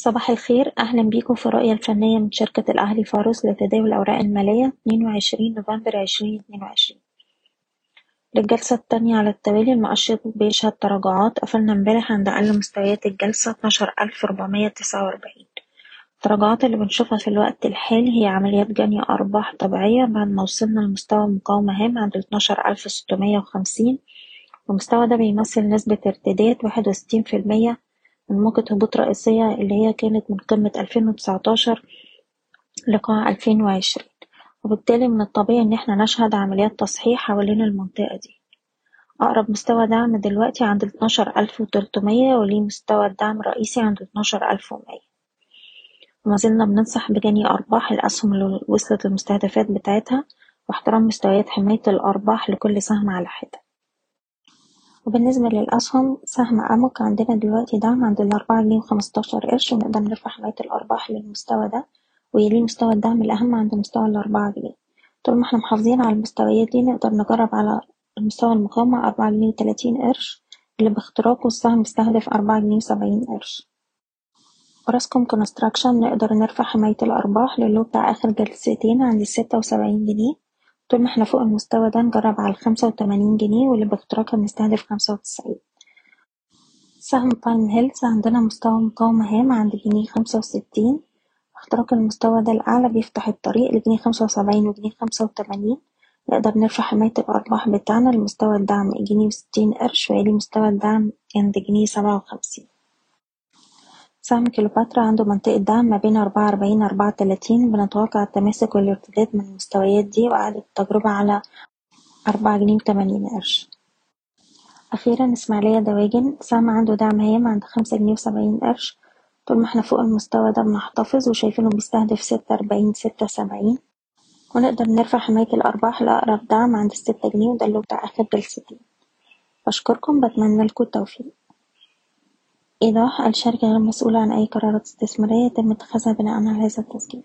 صباح الخير. أهلا بيكم في الرؤية الفنية من شركة الأهلي فارس لتداول الأوراق المالية 22 نوفمبر 2022 للجلسة التانية على التوالي المؤشر بيشهد تراجعات. قفلنا امبارح عند أقل مستويات الجلسة 12449 التراجعات اللي بنشوفها في الوقت الحالي هي عمليات جني أرباح طبيعية بعد ما وصلنا لمستوى مقاومة هام عند 12650 والمستوى ده بيمثل نسبة ارتداد 61% من موجة هبوط رئيسية اللي هي كانت من قمة ألفين وتسعتاشر لقاع ألفين وعشرين. وبالتالي من الطبيعي إن إحنا نشهد عمليات تصحيح حوالين المنطقة دي. أقرب مستوى دعم دلوقتي عند اتناشر ألف وتلتمية وليه مستوى الدعم الرئيسي عند اتناشر ألف ومية. وما زلنا بننصح بجني أرباح الأسهم اللي وصلت للمستهدفات بتاعتها واحترام مستويات حماية الأرباح لكل سهم على حدة. وبالنسبة للأسهم سهم أموك عندنا دلوقتي دعم عند الأربعة جنيه وخمستاشر قرش ونقدر نرفع حماية الأرباح للمستوى ده ويليه مستوى الدعم الأهم عند مستوى الأربعة جنيه. طول ما إحنا محافظين على المستويات دي نقدر نجرب على المستوى المقاومة أربعة جنيه وتلاتين قرش اللي باختراقه السهم بيستهدف أربعة جنيه وسبعين قرش. وراسكوم Construction نقدر نرفع حماية الأرباح للو بتاع آخر جلستين عند الستة وسبعين جنيه. طول ما إحنا فوق المستوى ده نجرب على الخمسة وتمانين جنيه واللي باختراقها بنستهدف خمسة وتسعين. سهم باين هيلز عندنا مستوى مقاومة هام عند جنيه خمسة وستين. اختراق المستوى ده الأعلى بيفتح الطريق لجنيه خمسة وسبعين وجنيه خمسة وتمانين. نقدر نرفع حماية الأرباح بتاعنا لمستوى الدعم جنيه وستين قرش ويلي مستوى الدعم عند جنيه سبعة وخمسين. سهم كليوباترا عنده منطقة دعم ما بين أربعة أربعين أربعة تلاتين بنتوقع التماسك والارتداد من المستويات دي وإعادة التجربة على أربعة جنيه وتمانين قرش. أخيرا إسماعيلية دواجن سهم عنده دعم هام عند خمسة جنيه وسبعين قرش. طول ما إحنا فوق المستوى ده بنحتفظ وشايفينه بيستهدف ستة أربعين ستة سبعين. ونقدر نرفع حماية الأرباح لأقرب دعم عند الستة جنيه وده اللي بتاع آخر جلستين بشكركم بتمنى لكم التوفيق. إيضاح: الشركة غير مسؤولة عن أي قرارات استثمارية يتم اتخاذها بناءً على هذا التسجيل.